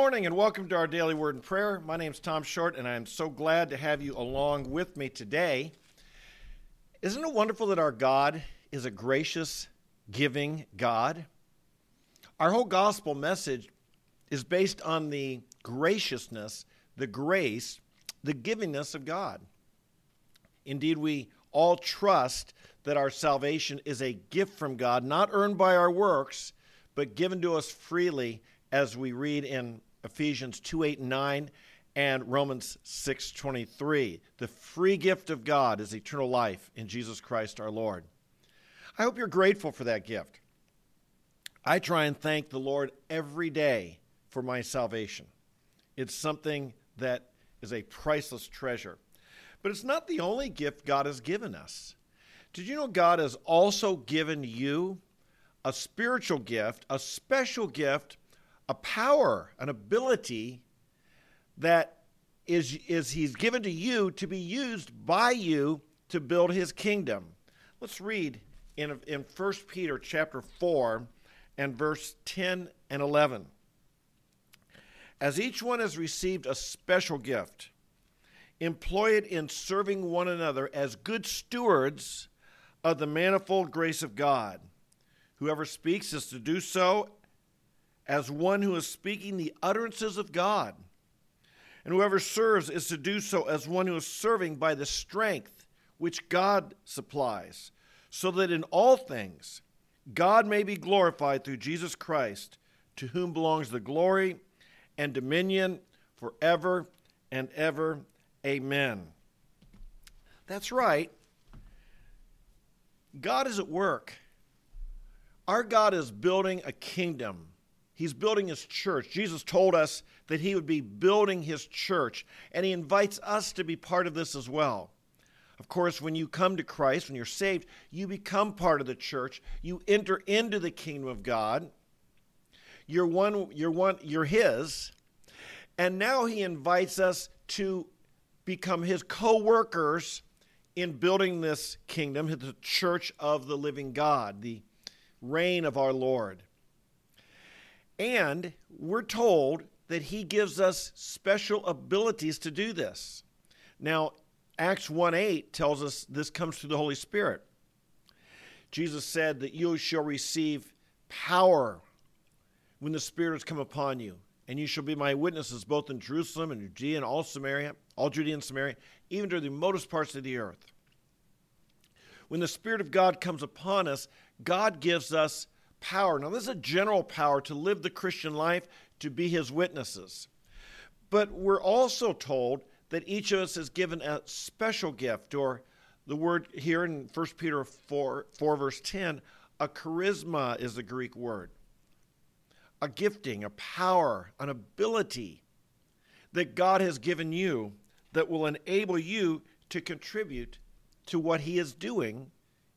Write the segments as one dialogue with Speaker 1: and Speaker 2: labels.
Speaker 1: morning and welcome to our daily word and prayer. My name is Tom Short and I am so glad to have you along with me today. Isn't it wonderful that our God is a gracious, giving God? Our whole gospel message is based on the graciousness, the grace, the givingness of God. Indeed, we all trust that our salvation is a gift from God, not earned by our works, but given to us freely as we read in Ephesians 2 8 and 9 and Romans 6 23. The free gift of God is eternal life in Jesus Christ our Lord. I hope you're grateful for that gift. I try and thank the Lord every day for my salvation. It's something that is a priceless treasure. But it's not the only gift God has given us. Did you know God has also given you a spiritual gift, a special gift a power, an ability that is, is he's given to you to be used by you to build his kingdom. Let's read in, in 1 Peter chapter 4 and verse 10 and 11. As each one has received a special gift, employ it in serving one another as good stewards of the manifold grace of God. Whoever speaks is to do so as one who is speaking the utterances of God. And whoever serves is to do so as one who is serving by the strength which God supplies, so that in all things God may be glorified through Jesus Christ, to whom belongs the glory and dominion forever and ever. Amen. That's right. God is at work. Our God is building a kingdom He's building his church. Jesus told us that he would be building his church, and he invites us to be part of this as well. Of course, when you come to Christ, when you're saved, you become part of the church. You enter into the kingdom of God. You're one, you're one, you're his. And now he invites us to become his co-workers in building this kingdom, the church of the living God, the reign of our Lord. And we're told that he gives us special abilities to do this. Now, Acts 1 8 tells us this comes through the Holy Spirit. Jesus said that you shall receive power when the Spirit has come upon you, and you shall be my witnesses both in Jerusalem and Judea and all Samaria, all Judea and Samaria, even to the remotest parts of the earth. When the Spirit of God comes upon us, God gives us power. Now, this is a general power to live the Christian life, to be his witnesses. But we're also told that each of us is given a special gift, or the word here in 1 Peter 4, 4 verse 10, a charisma is the Greek word. A gifting, a power, an ability that God has given you that will enable you to contribute to what he is doing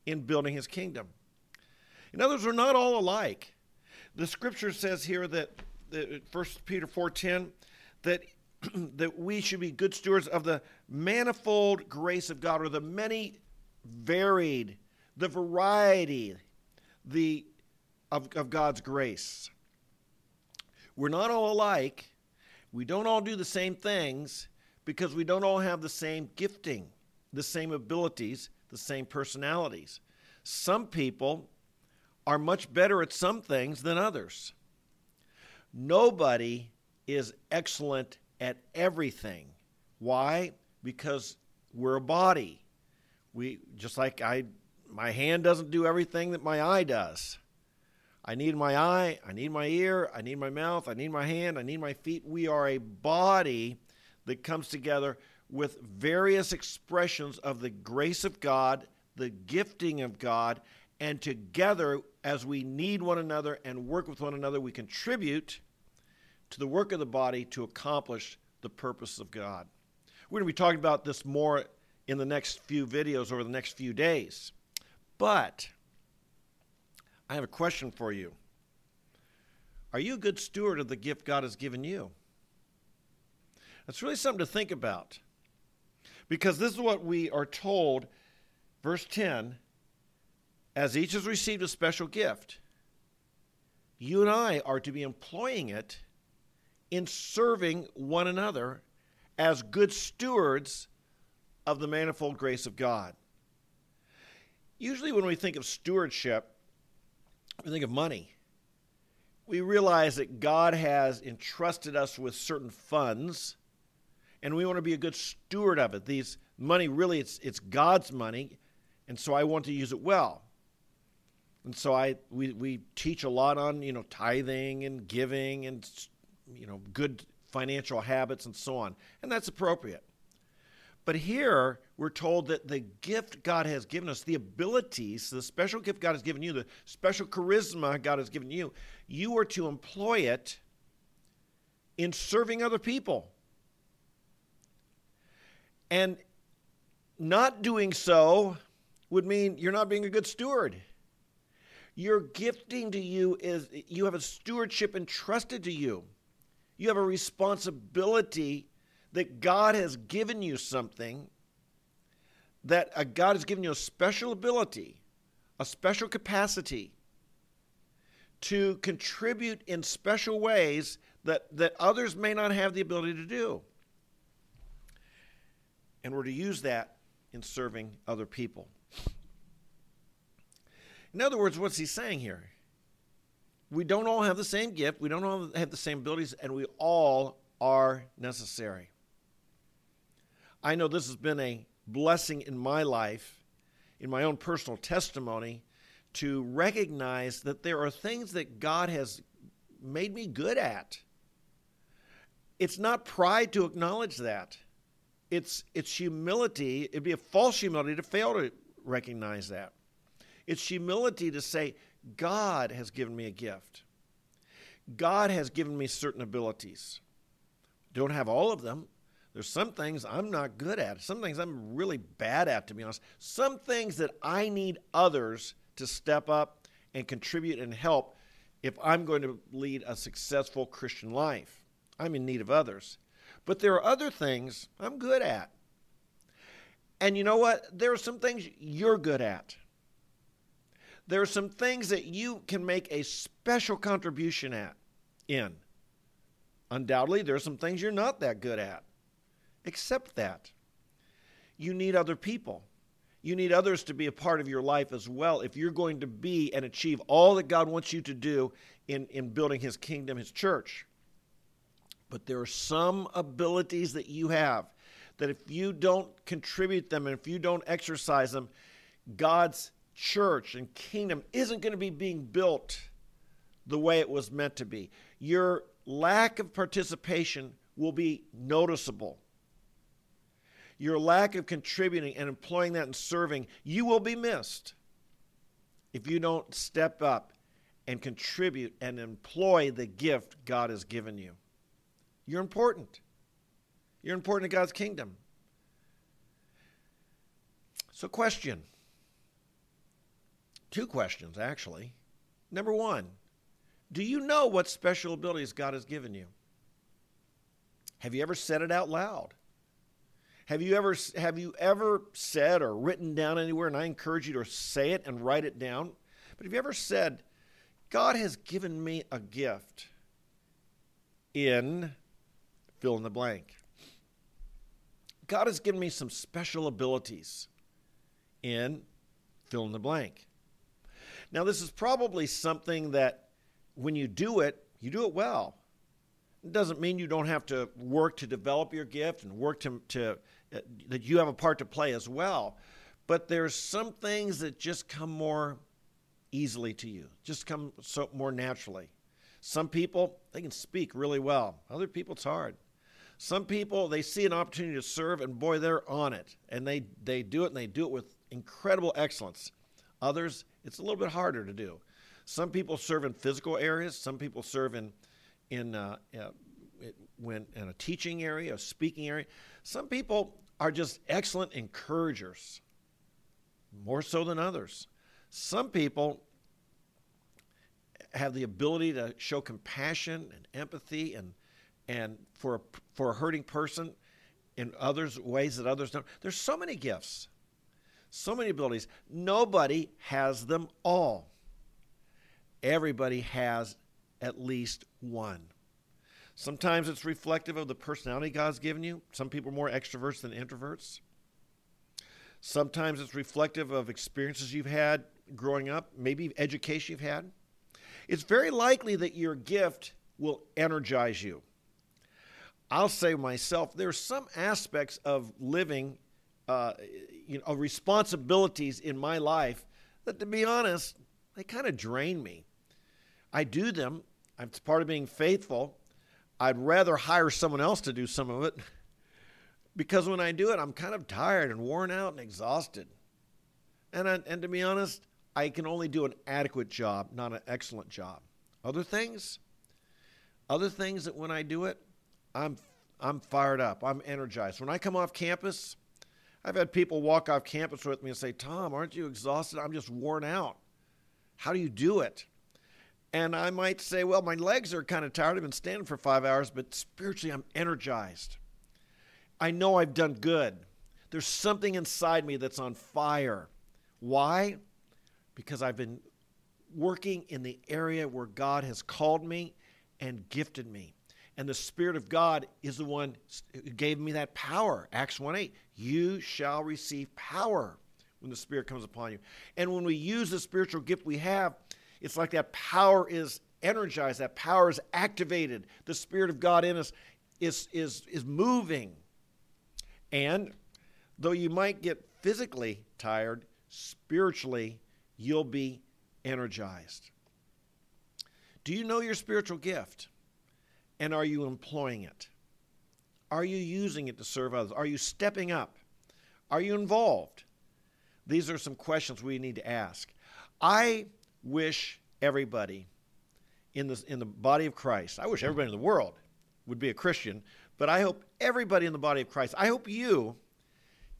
Speaker 1: in building his kingdom. In other words, we're not all alike. The scripture says here that, that 1 Peter 4.10, that, that we should be good stewards of the manifold grace of God, or the many varied, the variety the, of, of God's grace. We're not all alike. We don't all do the same things because we don't all have the same gifting, the same abilities, the same personalities. Some people are much better at some things than others. Nobody is excellent at everything. Why? Because we're a body. We just like I my hand doesn't do everything that my eye does. I need my eye, I need my ear, I need my mouth, I need my hand, I need my feet. We are a body that comes together with various expressions of the grace of God, the gifting of God, and together, as we need one another and work with one another, we contribute to the work of the body to accomplish the purpose of God. We're going to be talking about this more in the next few videos over the next few days. But I have a question for you. Are you a good steward of the gift God has given you? That's really something to think about. Because this is what we are told, verse 10 as each has received a special gift, you and I are to be employing it in serving one another as good stewards of the manifold grace of God. Usually, when we think of stewardship, we think of money. We realize that God has entrusted us with certain funds, and we want to be a good steward of it. These money, really, it's, it's God's money, and so I want to use it well. And so I we, we teach a lot on you know tithing and giving and you know good financial habits and so on, and that's appropriate. But here we're told that the gift God has given us, the abilities, the special gift God has given you, the special charisma God has given you, you are to employ it in serving other people. And not doing so would mean you're not being a good steward. Your gifting to you is you have a stewardship entrusted to you. You have a responsibility that God has given you something, that uh, God has given you a special ability, a special capacity to contribute in special ways that, that others may not have the ability to do. And we're to use that in serving other people. In other words, what's he saying here? We don't all have the same gift, we don't all have the same abilities, and we all are necessary. I know this has been a blessing in my life, in my own personal testimony, to recognize that there are things that God has made me good at. It's not pride to acknowledge that. It's, it's humility. It'd be a false humility to fail to recognize that. It's humility to say, God has given me a gift. God has given me certain abilities. Don't have all of them. There's some things I'm not good at. Some things I'm really bad at, to be honest. Some things that I need others to step up and contribute and help if I'm going to lead a successful Christian life. I'm in need of others. But there are other things I'm good at. And you know what? There are some things you're good at. There are some things that you can make a special contribution at in. Undoubtedly, there are some things you're not that good at. Accept that. You need other people. You need others to be a part of your life as well if you're going to be and achieve all that God wants you to do in, in building His kingdom, His church. But there are some abilities that you have that if you don't contribute them and if you don't exercise them, God's church and kingdom isn't going to be being built the way it was meant to be. Your lack of participation will be noticeable. Your lack of contributing and employing that and serving, you will be missed if you don't step up and contribute and employ the gift God has given you. You're important. You're important to God's kingdom. So, question Two questions, actually. Number one, do you know what special abilities God has given you? Have you ever said it out loud? Have you ever have you ever said or written down anywhere and I encourage you to say it and write it down? But have you ever said God has given me a gift in fill in the blank. God has given me some special abilities in fill in the blank. Now, this is probably something that when you do it, you do it well. It doesn't mean you don't have to work to develop your gift and work to, to uh, that you have a part to play as well. But there's some things that just come more easily to you, just come so more naturally. Some people they can speak really well. Other people it's hard. Some people they see an opportunity to serve and boy they're on it and they they do it and they do it with incredible excellence. Others it's a little bit harder to do. Some people serve in physical areas. Some people serve in in uh, uh, when in a teaching area, a speaking area. Some people are just excellent encouragers, more so than others. Some people have the ability to show compassion and empathy and and for a, for a hurting person in others ways that others don't. There's so many gifts so many abilities. Nobody has them all. Everybody has at least one. Sometimes it's reflective of the personality God's given you. Some people are more extroverts than introverts. Sometimes it's reflective of experiences you've had growing up, maybe education you've had. It's very likely that your gift will energize you. I'll say myself, there are some aspects of living, uh, you know, responsibilities in my life that, to be honest, they kind of drain me. I do them. It's part of being faithful. I'd rather hire someone else to do some of it because when I do it, I'm kind of tired and worn out and exhausted. And, I, and to be honest, I can only do an adequate job, not an excellent job. Other things, other things that when I do it, I'm I'm fired up. I'm energized. When I come off campus, I've had people walk off campus with me and say, "Tom, aren't you exhausted? I'm just worn out. How do you do it?" And I might say, "Well, my legs are kind of tired. I've been standing for 5 hours, but spiritually I'm energized. I know I've done good. There's something inside me that's on fire. Why? Because I've been working in the area where God has called me and gifted me. And the Spirit of God is the one who gave me that power. Acts 1 8. You shall receive power when the Spirit comes upon you. And when we use the spiritual gift we have, it's like that power is energized, that power is activated. The Spirit of God in us is, is, is moving. And though you might get physically tired, spiritually, you'll be energized. Do you know your spiritual gift? And are you employing it? Are you using it to serve others? Are you stepping up? Are you involved? These are some questions we need to ask. I wish everybody in the, in the body of Christ, I wish everybody in the world would be a Christian, but I hope everybody in the body of Christ, I hope you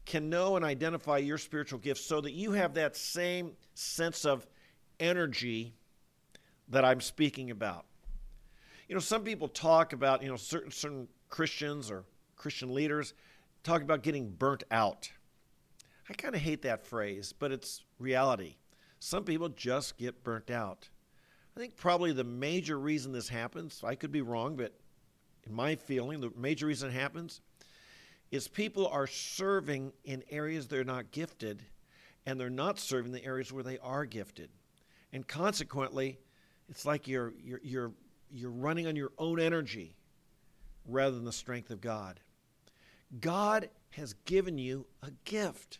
Speaker 1: can know and identify your spiritual gifts so that you have that same sense of energy that I'm speaking about. You know, some people talk about, you know, certain certain Christians or Christian leaders talk about getting burnt out. I kind of hate that phrase, but it's reality. Some people just get burnt out. I think probably the major reason this happens, I could be wrong, but in my feeling, the major reason it happens is people are serving in areas they're not gifted and they're not serving the areas where they are gifted. And consequently, it's like you're, you're, you're you're running on your own energy rather than the strength of God. God has given you a gift.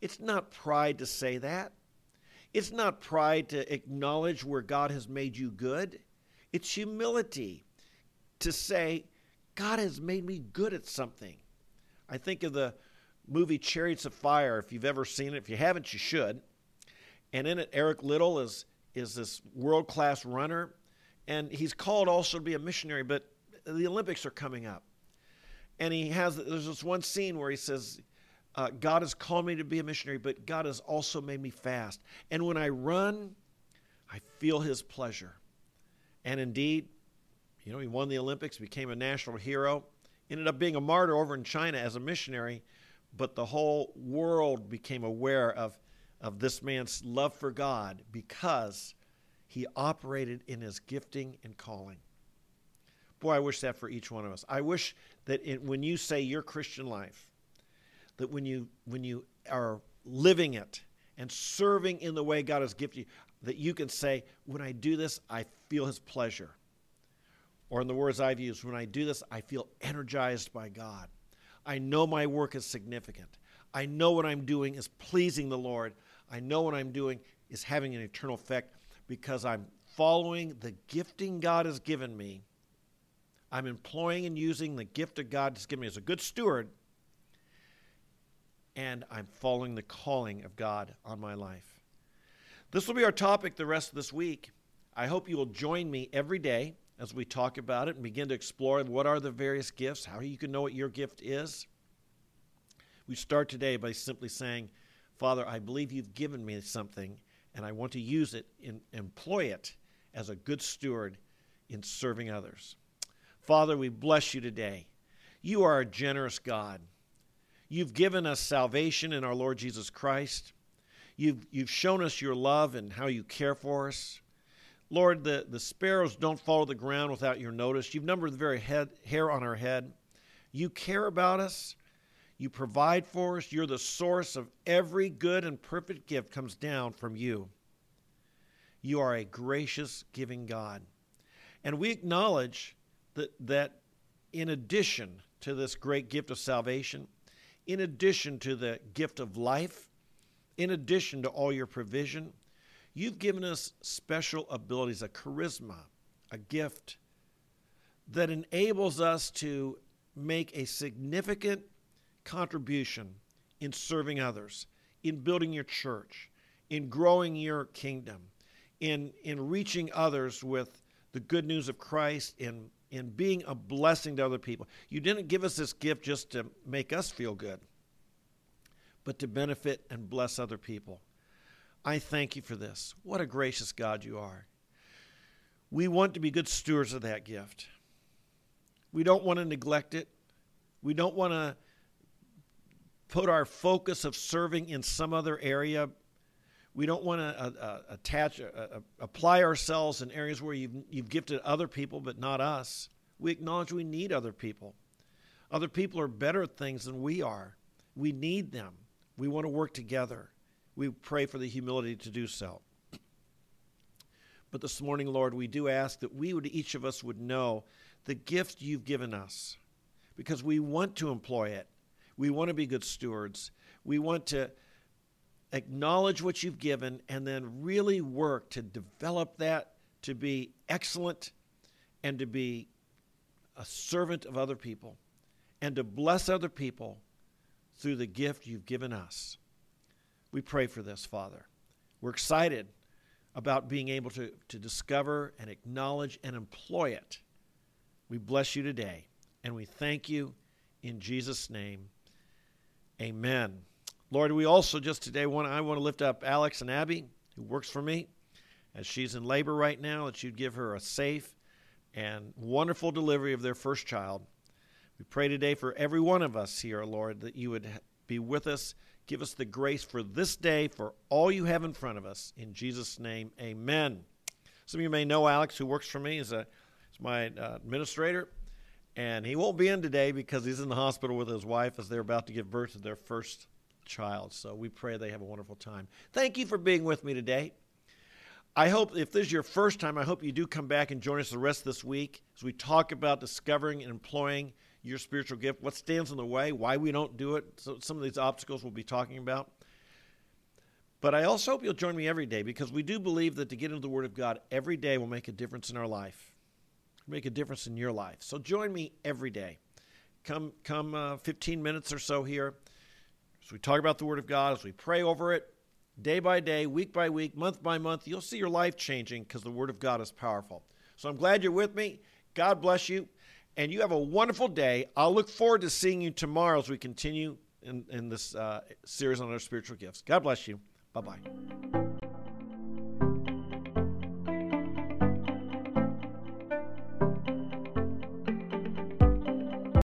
Speaker 1: It's not pride to say that. It's not pride to acknowledge where God has made you good. It's humility to say, God has made me good at something. I think of the movie Chariots of Fire, if you've ever seen it. If you haven't, you should. And in it, Eric Liddell is, is this world class runner and he's called also to be a missionary, but the Olympics are coming up. And he has, there's this one scene where he says, uh, God has called me to be a missionary, but God has also made me fast. And when I run, I feel his pleasure. And indeed, you know, he won the Olympics, became a national hero, ended up being a martyr over in China as a missionary, but the whole world became aware of, of this man's love for God because he operated in his gifting and calling. Boy, I wish that for each one of us. I wish that it, when you say your Christian life, that when you when you are living it and serving in the way God has gifted you, that you can say, when I do this, I feel his pleasure. Or in the words I've used, when I do this, I feel energized by God. I know my work is significant. I know what I'm doing is pleasing the Lord. I know what I'm doing is having an eternal effect because I'm following the gifting God has given me. I'm employing and using the gift of God has given me as a good steward, and I'm following the calling of God on my life. This will be our topic the rest of this week. I hope you will join me every day as we talk about it and begin to explore what are the various gifts, how you can know what your gift is. We start today by simply saying, Father, I believe you've given me something and I want to use it and employ it as a good steward in serving others. Father, we bless you today. You are a generous God. You've given us salvation in our Lord Jesus Christ. You've, you've shown us your love and how you care for us. Lord, the, the sparrows don't fall to the ground without your notice. You've numbered the very head, hair on our head. You care about us. You provide for us. You're the source of every good and perfect gift comes down from you. You are a gracious, giving God. And we acknowledge that, that in addition to this great gift of salvation, in addition to the gift of life, in addition to all your provision, you've given us special abilities, a charisma, a gift that enables us to make a significant contribution in serving others, in building your church, in growing your kingdom, in, in reaching others with the good news of Christ, in, in being a blessing to other people. You didn't give us this gift just to make us feel good, but to benefit and bless other people. I thank you for this. What a gracious God you are. We want to be good stewards of that gift. We don't want to neglect it. We don't want to put our focus of serving in some other area. We don't want to uh, uh, attach, uh, uh, apply ourselves in areas where you've, you've gifted other people but not us. We acknowledge we need other people. Other people are better at things than we are. We need them. We want to work together. We pray for the humility to do so. But this morning, Lord, we do ask that we would, each of us would know the gift you've given us because we want to employ it. We want to be good stewards. We want to acknowledge what you've given and then really work to develop that to be excellent and to be a servant of other people and to bless other people through the gift you've given us. We pray for this, Father. We're excited about being able to, to discover and acknowledge and employ it. We bless you today and we thank you in Jesus' name. Amen. Lord, we also just today want I want to lift up Alex and Abby, who works for me, as she's in labor right now, that you'd give her a safe and wonderful delivery of their first child. We pray today for every one of us here, Lord, that you would be with us. Give us the grace for this day, for all you have in front of us. In Jesus' name, amen. Some of you may know Alex, who works for me, is, a, is my uh, administrator. And he won't be in today because he's in the hospital with his wife as they're about to give birth to their first child. So we pray they have a wonderful time. Thank you for being with me today. I hope if this is your first time, I hope you do come back and join us the rest of this week as we talk about discovering and employing your spiritual gift, what stands in the way, why we don't do it, so some of these obstacles we'll be talking about. But I also hope you'll join me every day because we do believe that to get into the Word of God every day will make a difference in our life make a difference in your life. So join me every day. Come, come uh, 15 minutes or so here as we talk about the Word of God, as we pray over it, day by day, week by week, month by month. You'll see your life changing because the Word of God is powerful. So I'm glad you're with me. God bless you. And you have a wonderful day. I'll look forward to seeing you tomorrow as we continue in, in this uh, series on our spiritual gifts. God bless you. Bye bye.